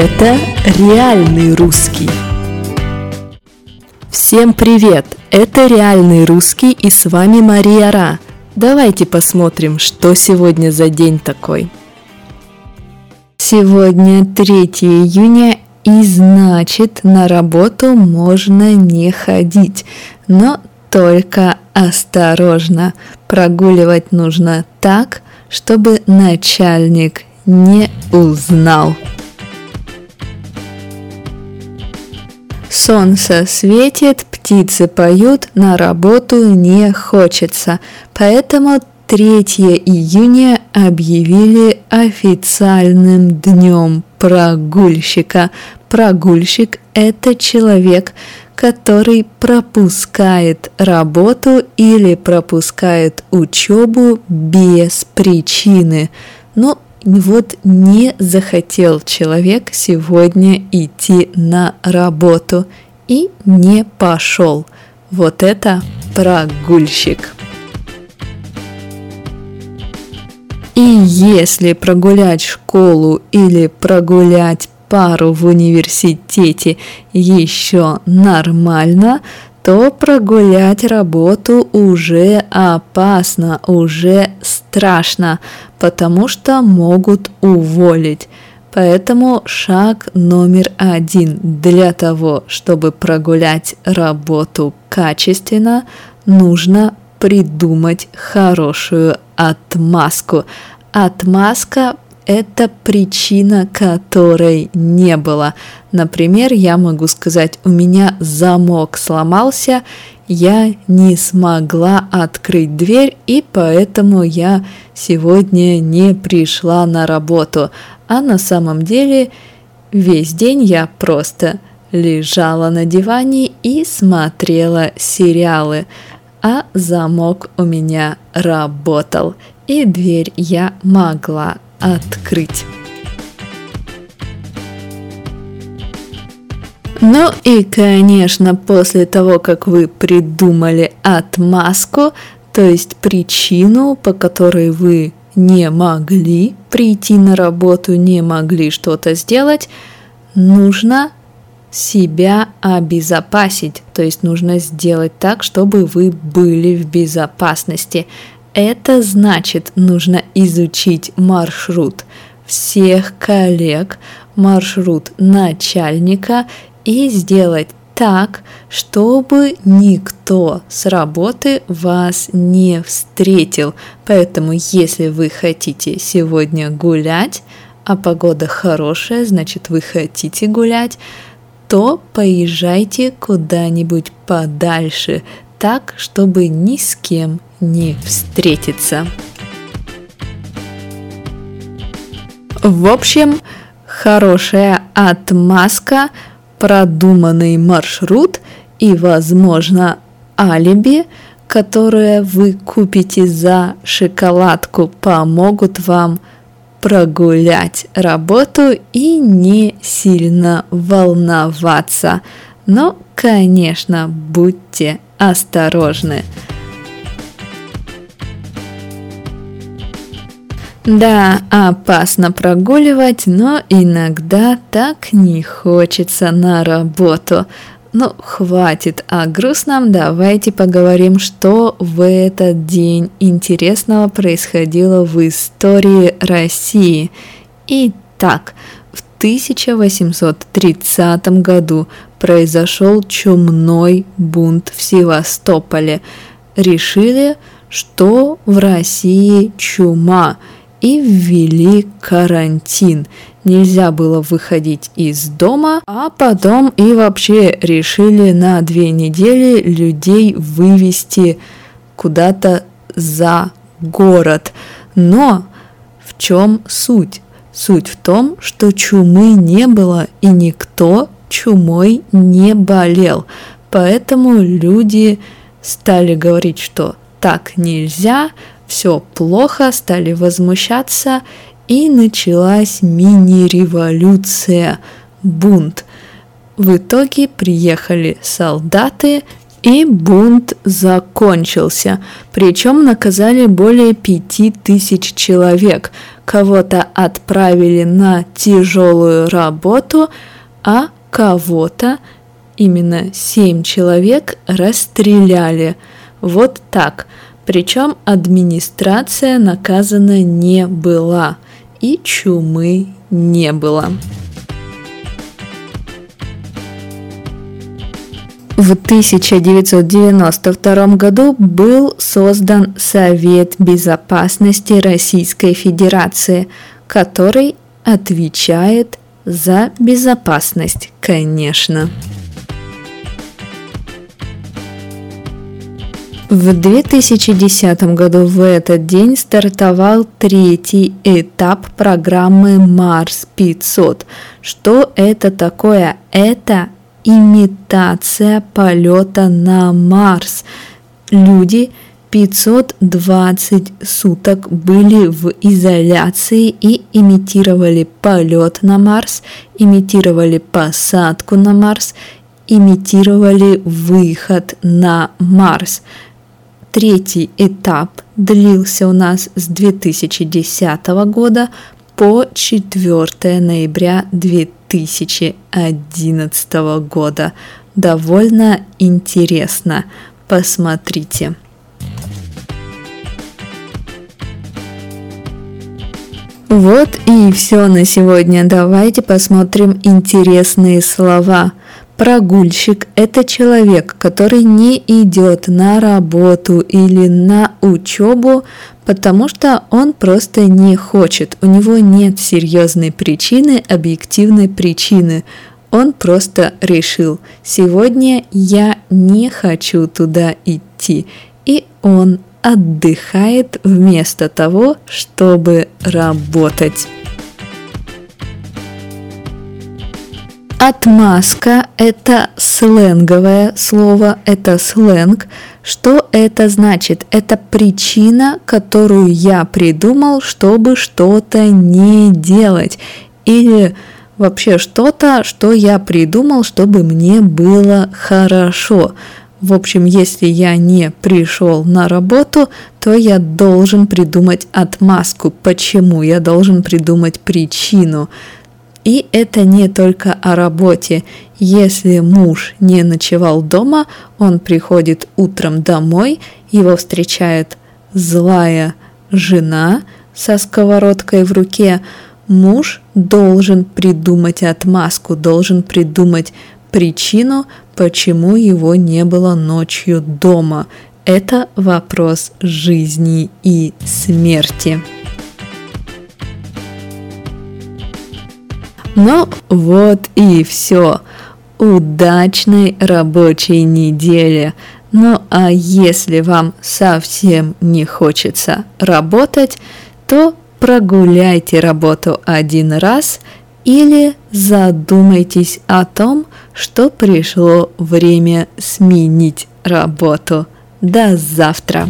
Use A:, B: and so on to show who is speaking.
A: Это реальный русский. Всем привет! Это реальный русский и с вами Мария Ра. Давайте посмотрим, что сегодня за день такой. Сегодня 3 июня и значит на работу можно не ходить, но только осторожно. Прогуливать нужно так, чтобы начальник не узнал. Солнце светит, птицы поют, на работу не хочется. Поэтому 3 июня объявили официальным днем прогульщика. Прогульщик – это человек, который пропускает работу или пропускает учебу без причины. Ну, вот не захотел человек сегодня идти на работу и не пошел. Вот это прогульщик. И если прогулять школу или прогулять пару в университете еще нормально, то прогулять работу уже опасно, уже страшно, потому что могут уволить. Поэтому шаг номер один для того, чтобы прогулять работу качественно, нужно придумать хорошую отмазку. Отмазка это причина, которой не было. Например, я могу сказать, у меня замок сломался, я не смогла открыть дверь, и поэтому я сегодня не пришла на работу. А на самом деле весь день я просто лежала на диване и смотрела сериалы, а замок у меня работал, и дверь я могла открыть. Ну и, конечно, после того, как вы придумали отмазку, то есть причину, по которой вы не могли прийти на работу, не могли что-то сделать, нужно себя обезопасить, то есть нужно сделать так, чтобы вы были в безопасности. Это значит, нужно изучить маршрут всех коллег, маршрут начальника и сделать так, чтобы никто с работы вас не встретил. Поэтому, если вы хотите сегодня гулять, а погода хорошая, значит вы хотите гулять, то поезжайте куда-нибудь подальше, так, чтобы ни с кем не встретиться. В общем, хорошая отмазка, продуманный маршрут и, возможно, алиби, которое вы купите за шоколадку, помогут вам прогулять работу и не сильно волноваться. Но, конечно, будьте осторожны. Да, опасно прогуливать, но иногда так не хочется на работу. Ну, хватит о грустном, давайте поговорим, что в этот день интересного происходило в истории России. Итак, в 1830 году произошел чумной бунт в Севастополе. Решили, что в России чума – и ввели карантин. Нельзя было выходить из дома, а потом и вообще решили на две недели людей вывести куда-то за город. Но в чем суть? Суть в том, что чумы не было и никто чумой не болел. Поэтому люди стали говорить, что так нельзя, все плохо, стали возмущаться, и началась мини-революция, бунт. В итоге приехали солдаты И бунт закончился, причем наказали более пяти тысяч человек. Кого-то отправили на тяжелую работу, а кого-то, именно семь человек, расстреляли. Вот так. Причем администрация наказана не была и чумы не было. В 1992 году был создан Совет Безопасности Российской Федерации, который отвечает за безопасность, конечно. В 2010 году в этот день стартовал третий этап программы Марс 500. Что это такое? Это имитация полета на Марс. Люди 520 суток были в изоляции и имитировали полет на Марс, имитировали посадку на Марс, имитировали выход на Марс. Третий этап длился у нас с 2010 года по 4 ноября 2011 года. Довольно интересно. Посмотрите. Вот и все на сегодня. Давайте посмотрим интересные слова. Прогульщик – это человек, который не идет на работу или на учебу, потому что он просто не хочет. У него нет серьезной причины, объективной причины. Он просто решил, сегодня я не хочу туда идти. И он отдыхает вместо того, чтобы работать. Отмазка – это сленговое слово, это сленг. Что это значит? Это причина, которую я придумал, чтобы что-то не делать. Или вообще что-то, что я придумал, чтобы мне было хорошо. В общем, если я не пришел на работу, то я должен придумать отмазку. Почему? Я должен придумать причину. И это не только о работе. Если муж не ночевал дома, он приходит утром домой, его встречает злая жена со сковородкой в руке, муж должен придумать отмазку, должен придумать причину, почему его не было ночью дома. Это вопрос жизни и смерти. Ну вот и все. Удачной рабочей недели. Ну а если вам совсем не хочется работать, то прогуляйте работу один раз или задумайтесь о том, что пришло время сменить работу. До завтра!